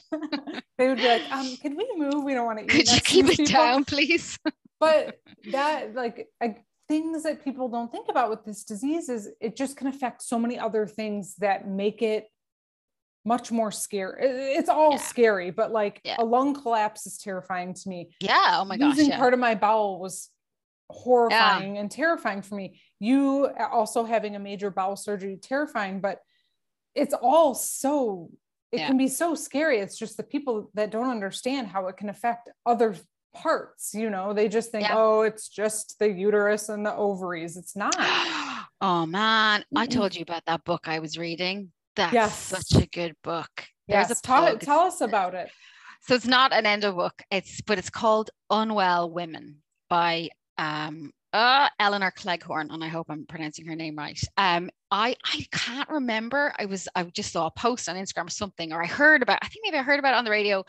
they would be like, um, "Can we move? We don't want to eat." Could you keep it people. down, please? but that, like, I, things that people don't think about with this disease is it just can affect so many other things that make it much more scary. It's all yeah. scary, but like yeah. a lung collapse is terrifying to me. Yeah. Oh my gosh. Losing yeah. part of my bowel was horrifying and terrifying for me. You uh, also having a major bowel surgery, terrifying, but it's all so, it can be so scary. It's just the people that don't understand how it can affect other parts you know they just think oh it's just the uterus and the ovaries it's not oh man, I told you about that book I was reading. That's Yes. such a good book. There's yes a tell, tell us about it So it's not an endo book. It's but it's called Unwell Women by um uh Elinor Cleghorn, and I hope I'm pronouncing her name right. Um, I I can't remember. I was I just saw a post on Instagram or something, or I heard about. I think maybe I heard about it on the radio.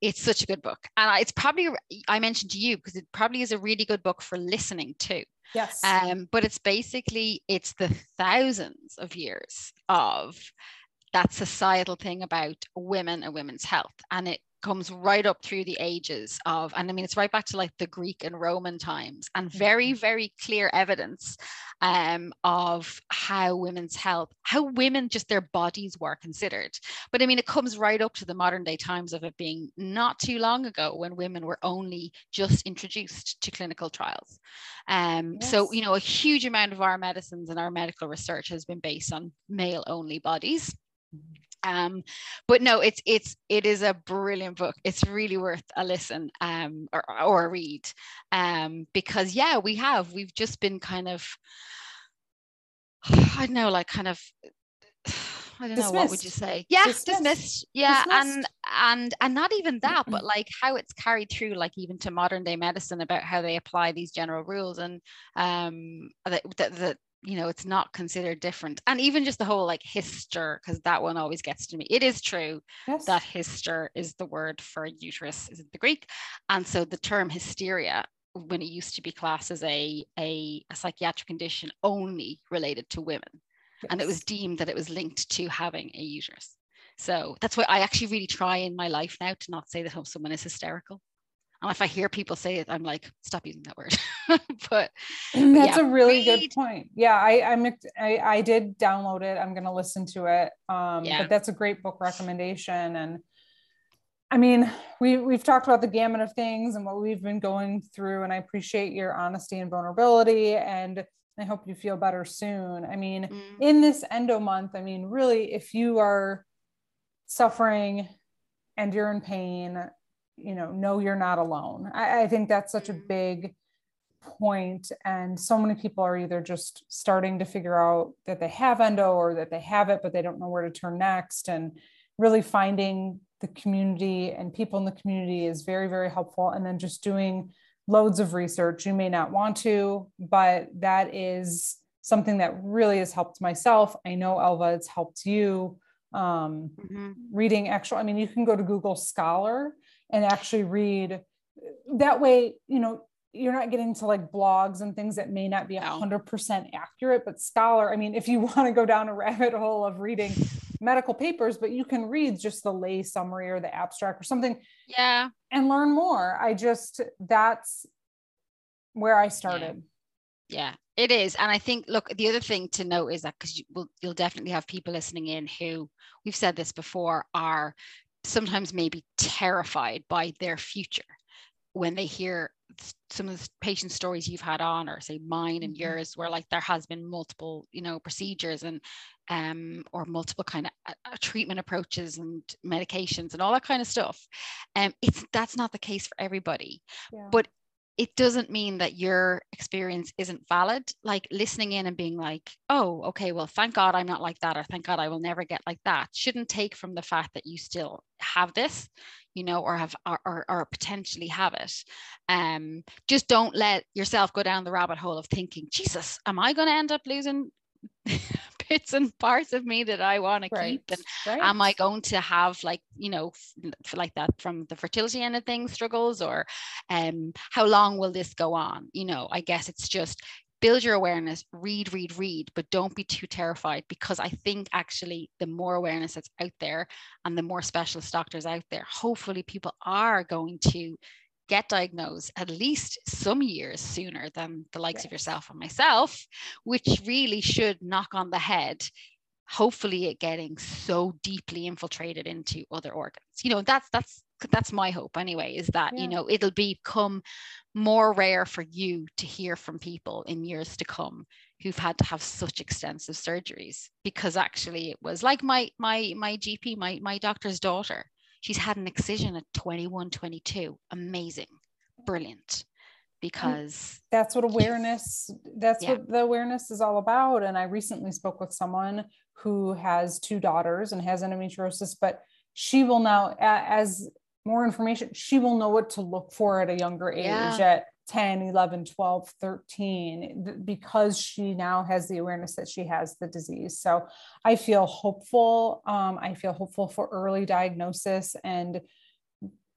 It's such a good book, and I- it's probably I mentioned to you because it probably is a really good book for listening too. yes Um, but it's basically it's the thousands of years of that societal thing about women and women's health, and it comes right up through the ages of, and I mean it's right back to like the Greek and Roman times, and very very clear evidence um, of how women's health, how women just their bodies were considered. But I mean, it comes right up to the modern day times of it being not too long ago when women were only just introduced to clinical trials. Um, So, you know, a huge amount of our medicines and our medical research has been based on male only bodies. Um, but no, it's it's it is a brilliant book. It's really worth a listen um, or, or a read um, because yeah, we have we've just been kind of I don't know, like kind of I don't know what would you say? Yeah, Dismissed. dismissed. Yeah, and Dismissed. and and not even that, but like how it's carried through, like even to modern day medicine about how they apply these general rules and um that that, that you know it's not considered different and even just the whole like hister because that one always gets to me. It is true yes. that hister is the word for uterus is the greek and so the term hysteria when it used to be classed as a, a, a psychiatric condition only related to women and it was deemed that it was linked to having a uterus. So that's why i actually really try in my life now to not say that someone is hysterical and if i hear people say it i'm like stop using that word but That's yeah, a really read- good point. Yeah, I I'm I, I did download it. I'm gonna listen to it. Um, Yeah. but that's a great book recommendation. And I mean, we we've talked about the gamut of things and what we've been going through, and I appreciate your honesty and vulnerability. And I hope you feel better soon. I mean, mm, in this endo month, I mean, really, if you are suffering and you're in pain, you know, know you're not alone. I, I think that's such a Mm. big point and so many people are either just starting to figure out that they have endo or that they have it but they don't know where to turn next and really finding the community and people in the community is very very helpful and then just doing loads of research you may not want to but that is something that really has helped myself i know elva it's helped you um, mhm. reading actual i mean you can go to google scholar and actually read. That way you know you're not getting to like blogs and things that may not be 100% accurate but scholar i mean if you want to go down a rabbit hole of reading medical papers but you can read just the lay summary or the abstract or something yeah. and learn more. I just that's where i started. Yeah, it is. And I think, look, the other thing to note is that because you will, you'll definitely have people listening in who we've said this before are sometimes maybe terrified by their future when they hear some of the patient stories you've had on or say mine and Mhm. yours where like there has been multiple you know procedures and um or multiple kind of uh, uh, treatment approaches and medications and all that kind of stuff um it's that's not the case for everybody yeah. but it doesn't mean that your experience isn't valid. Like listening in and being like, oh, okay, well, thank God I'm not like that, or thank God I will never get like that, shouldn't take from the fact that you still have this, you know, or have or, or, or potentially have it. Um, just don't let yourself go down the rabbit hole of thinking, Jesus, am I going to end up losing bits and parts of me that I want to keep? And right am I going to have like you know like that from the fertility end of things struggles or um how long will this go on you know I guess it's just build your awareness read read read but don't be too terrified because I think actually the more awareness that's out there and the more specialist doctors out there hopefully people are going to get diagnosed at least some years sooner than the likes of yourself and myself which really should knock on the head hopefully it getting so deeply infiltrated into other organs you know that's that's that's my hope anyway is that Yeah. you know it'll become more rare for you to hear from people in years to come who've had to have such extensive surgeries because actually it was like my my my gp my my doctor's daughter she's had an excision at 21 22 amazing brilliant because that's what awareness that's yeah. what the awareness is all about and i recently spoke with someone who has two daughters and has endometriosis but she will now as more information she will know what to look for at a younger age yeah. at 10 11 12 13 because she now has the awareness that she has the disease. So i feel hopeful um, i feel hopeful for early diagnosis and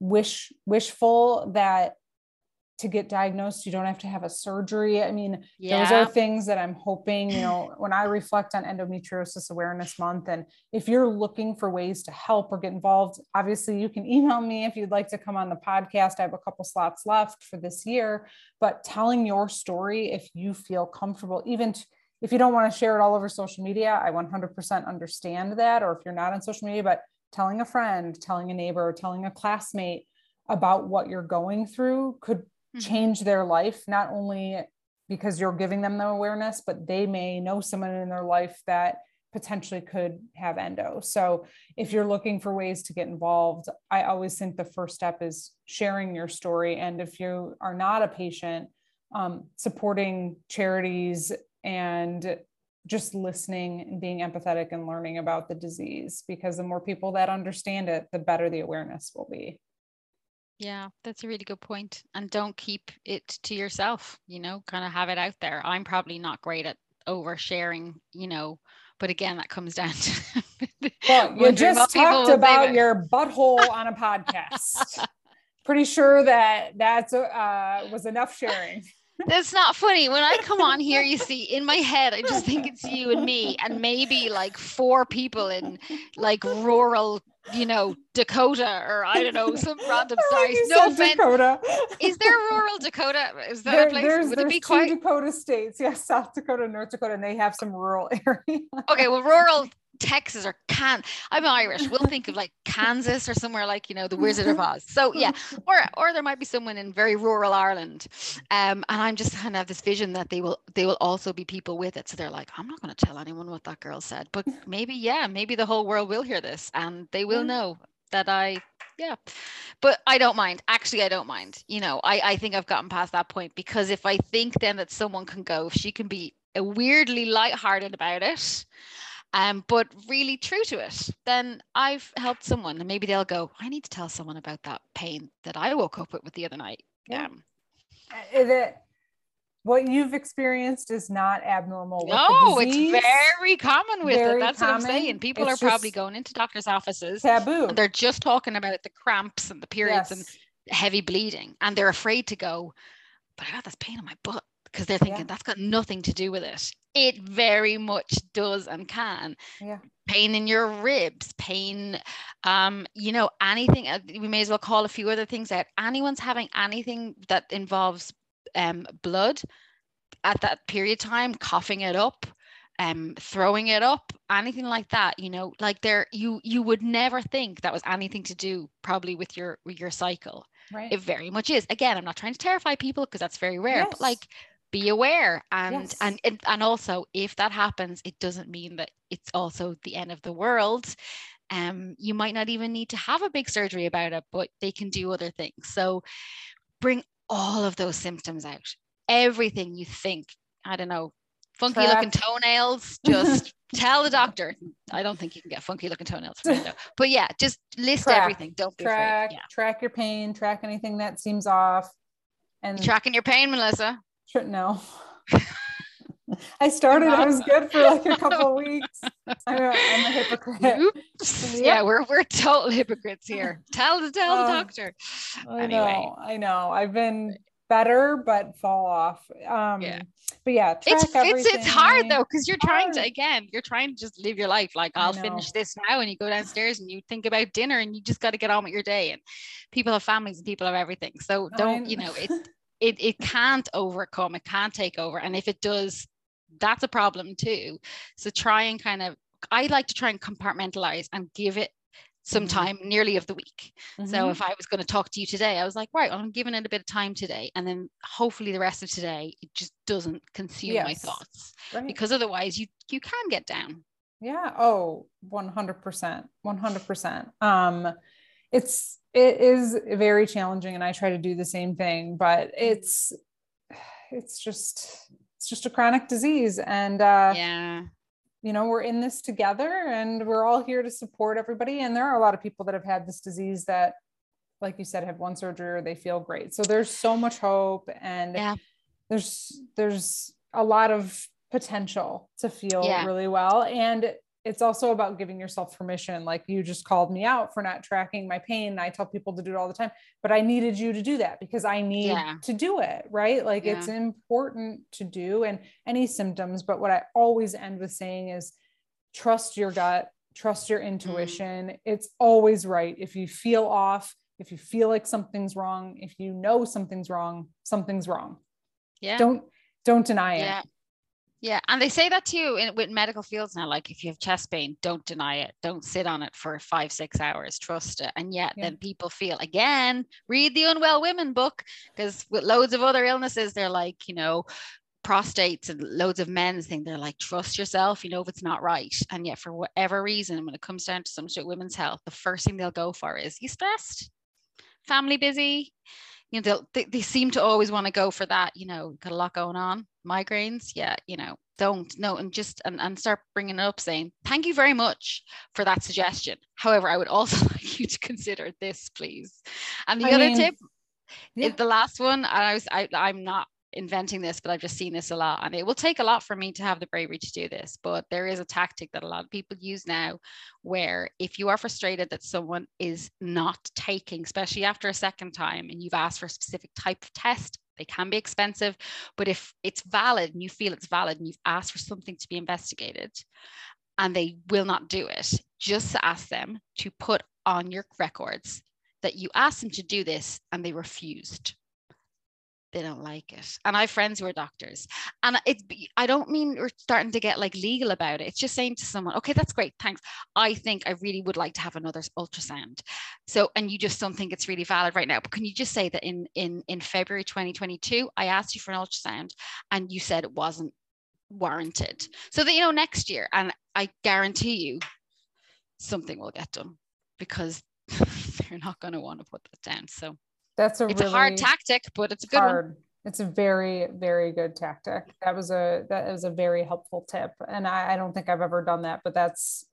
wish wishful that to get diagnosed you don't have to have a surgery i mean yeah. those are things that i'm hoping you know when i reflect on endometriosis awareness month and if you're looking for ways to help or get involved obviously you can email me if you'd like to come on the podcast i have a couple slots left for this year but telling your story if you feel comfortable even to, if you don't want to share it all over social media i 100% understand that or if you're not on social media but telling a friend telling a neighbor telling a classmate about what you're going through could mm-hmm. change their life, not only because you're giving them the awareness, but they may know someone in their life that potentially could have endo. So if you're looking for ways to get involved, I always think the first step is sharing your story. And if you are not a patient, um, supporting charities and just listening and being empathetic and learning about the disease because the more people that understand it, the better the awareness will be. Yeah, that's a really good point. And don't keep it to yourself, you know, kind of have it out there. I'm probably not great at oversharing, you know, but again, that comes down to. well, you just talked about your butthole on a podcast. Pretty sure that that's uh, was enough sharing. That's not funny. When I come on here, you see, in my head, I just think it's you and me, and maybe like four people in like rural you know, Dakota or I don't know, some random size. No offense. Dakota. Is there rural Dakota? Is that there, a place? There's, Would there's it be quite Dakota states? Yes, South Dakota, North Dakota, and they have some rural areas. Okay, well, rural Texas or Can I'm Irish. We'll think of like Kansas or somewhere like you know the Wizard of Oz. So yeah, or or there might be someone in very rural Ireland, um, and I'm just kind of have this vision that they will they will also be people with it. So they're like, I'm not going to tell anyone what that girl said, but maybe yeah, maybe the whole world will hear this and they will know that I yeah but i don't mind actually i don't mind you know i i think i've gotten past that point because if i think then that someone can go if she can be a weirdly lighthearted about it um, but really true to it, then I've helped someone and maybe they'll go, I need to tell someone about that pain that I woke up with, with the other night. Yeah. Um, is it what you've experienced is not abnormal? No, it's very common with very it. That's common. what I'm saying. People it's are probably going into doctors' offices. Taboo. And they're just talking about the cramps and the periods yes. and heavy bleeding. And they're afraid to go, but I got this pain in my butt because they're thinking yeah. that's got nothing to do with it. It very much does and can. Yeah. Pain in your ribs, pain, um, you know, anything. Uh, we may as well call a few other things out. Anyone's having anything that involves um, blood at that period time, coughing it up, um, throwing it up, anything like that. You know, like there, you you would never think that was anything to do probably with your with your cycle. Right. It very much is. Again, I'm not trying to terrify people because that's very rare, yes. but like be aware and, yes. and and and also if that happens it doesn't mean that it's also the end of the world um you might not even need to have a big surgery about it but they can do other things so bring all of those symptoms out everything you think i don't know funky looking toenails just tell the doctor i don't think you can get funky looking toenails but yeah just list track. everything don't be track afraid. Yeah. track your pain track anything that seems off and tracking your pain melissa no. I started. I was good for like a couple weeks. I'm a, I'm a hypocrite. Yeah, we're we're total hypocrites here. Tell the tell the doctor. I anyway. know. I know. I've been better, but fall off. Um, yeah. But yeah, it's it's it's hard though because you're trying to again, you're trying to just live your life. Like I'll finish this now, and you go downstairs and you think about dinner, and you just got to get on with your day. And people have families and people have everything, so don't you know it's it, it can't overcome, it can't take over. And if it does, that's a problem too. So try and kind of, I like to try and compartmentalize and give it some mm-hmm. time nearly of the week. Mm-hmm. So if I was going to talk to you today, I was like, right, I'm giving it a bit of time today. And then hopefully the rest of today, it just doesn't consume yes. my thoughts right. because otherwise you, you can get down. Yeah. Oh, 100%. 100%. Um, it's it is very challenging and i try to do the same thing but it's it's just it's just a chronic disease and uh yeah you know we're in this together and we're all here to support everybody and there are a lot of people that have had this disease that like you said had one surgery or they feel great so there's so much hope and yeah. there's there's a lot of potential to feel Yeah. really well and it's also about giving yourself permission like you just called me out for not tracking my pain i tell people to do it all the time but i needed you to do that because i need Yeah. to do it right? Like it's important to do and any symptoms but what i always end with saying is trust your gut trust your mm. intuition. It's always right. If you feel off if you feel like something's wrong if you know something's wrong something's wrong. Yeah. Don't don't deny it yeah and they say that to you in with medical fields now like if you have chest pain don't deny it don't sit on it for five six hours trust it and yet Yeah. then people feel again read the unwell women book because with loads of other illnesses they're like you know prostates and loads of men's thing they're like trust yourself you know if it's not right and yet for whatever reason when it comes down to some shit women's health the first thing they'll go for is you stressed family busy you know they'll, they, they seem to always want to go for that you know got a lot going on migraines yeah you know don't no and just and, and start bringing it up saying thank you very much for that suggestion however i would also like you to consider this please and the I other mean, tip yeah. is the last one and i was I, i'm not inventing this but i've just seen this a lot and it will take a lot for me to have the bravery to do this but there is a tactic that a lot of people use now where if you are frustrated that someone is not taking especially after a second time and you've asked for a specific type of test they can be expensive but if it's valid and you feel it's valid and you've asked for something to be investigated and they will not do it just ask them to put on your records that you asked them to do this and they refused they don't like it. And i have friends who are doctors and it's i don't mean we're starting to get like legal about it. It's just saying to someone okay that's great thanks. I think i really would like to have another ultrasound. So and you just don't think it's really valid right now. But can you just say that in in in february 2022 i asked you for an ultrasound and you said it wasn't warranted. So that you know next year and i guarantee you something will get done because they're not going to want to put that down so that's a it's really a hard tactic but it's a good one. It's a very, very good tactic. That was a that was a very helpful tip. And I, I don't think I've ever done that, but that's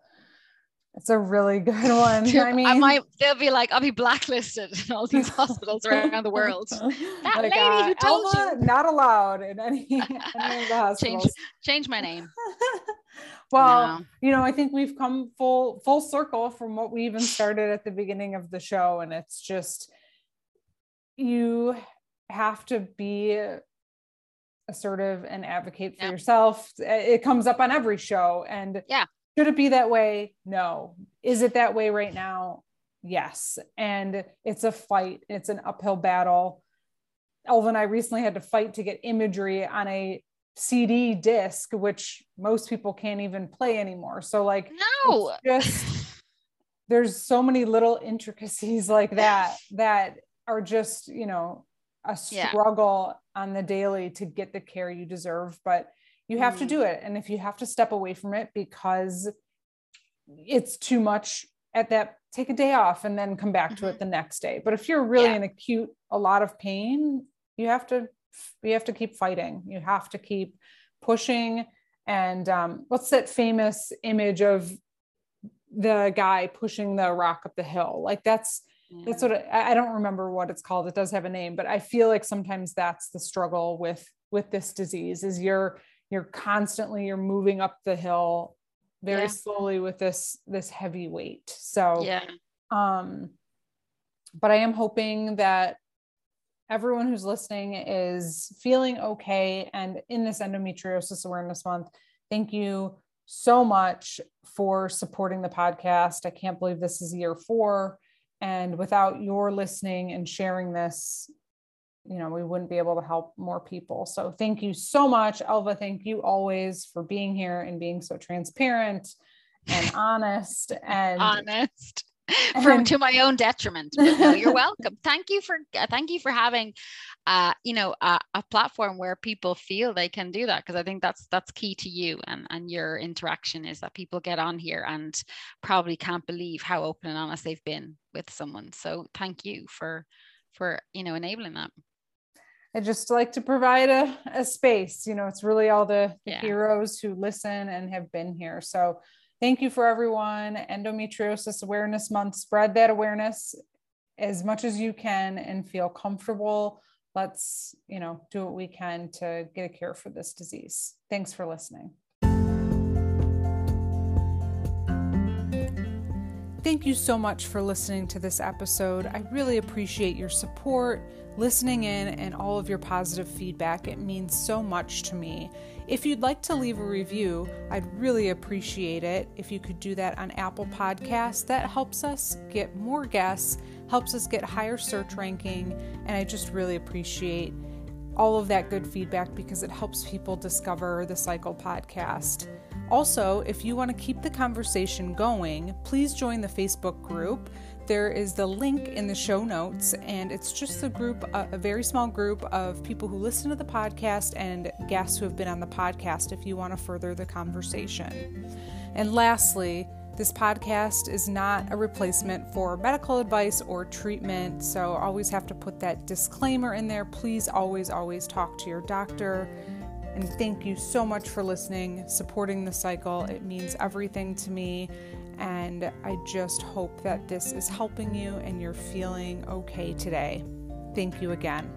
it's a really good one. I mean I might they'll be like, I'll be blacklisted in all these hospitals around the world. That lady uh, who told Elva, not allowed in any, any of the hospitals. Change my name. well, No. you know, I think we've come full full circle from what we even started at the beginning of the show. And it's just you have to be assertive and advocate for Yeah. yourself. It comes up on every show. And Yeah. should it be that way? No. Is it that way right now? Yes. And it's a fight, it's an uphill battle. Elva and I recently had to fight to get imagery on a CD disc, which most people can't even play anymore. So, like, No. just there's so many little intricacies like that that are just you know a Yeah. struggle on the daily to get the care you deserve but you have to Mhm. do it and if you have to step away from it because it's too much at that take a day off and then come back to it the next day but if you're really Mm-hmm. Yeah. in acute a lot of pain you have to you have to keep fighting you have to keep pushing and um, what's that famous image of the guy pushing the rock up the hill like that's that's what I, I don't remember what it's called. It does have a name but i feel like sometimes that's the struggle with with this disease is you're you're constantly you're moving up the hill very Yeah. slowly with this this heavy weight. So yeah. um but i am hoping that everyone who's listening is feeling okay and in this endometriosis awareness month thank you so much for supporting the podcast. I can't believe this is year four and without your listening and sharing this you know we wouldn't be able to help more people. So thank you so much. Elva thank you always for being here and being so transparent and honest and honest. From to my own detriment. But no, you're welcome. Thank you for uh, thank you for having uh you know a, a platform where people feel they can do that because i think that's that's key to you and and your interaction is that people get on here and probably can't believe how open and honest they've been with someone so thank you for for you know enabling that I just like to provide a, a space. You know, it's really all the, the yeah. heroes who listen and have been here. So thank you for everyone. Endometriosis Awareness Month. Spread that awareness as much as you can and feel comfortable. Let's, you know, do what we can to get a cure for this disease. Thanks for listening. Thank you so much for listening to this episode. I really appreciate your support, listening in, and all of your positive feedback. It means so much to me. If you'd like to leave a review, I'd really appreciate it. If you could do that on Apple Podcasts, that helps us get more guests, helps us get higher search ranking, and I just really appreciate all of that good feedback because it helps people discover the Cycle podcast. Also, if you want to keep the conversation going, please join the Facebook group. There is the link in the show notes, and it's just a group, a, very small group of people who listen to the podcast and guests who have been on the podcast if you want to further the conversation. And lastly, this podcast is not a replacement for medical advice or treatment, so always have to put that disclaimer in there. Please always, always talk to your doctor. And thank you so much for listening, supporting the cycle. It means everything to me. And I just hope that this is helping you and you're feeling okay today. Thank you again.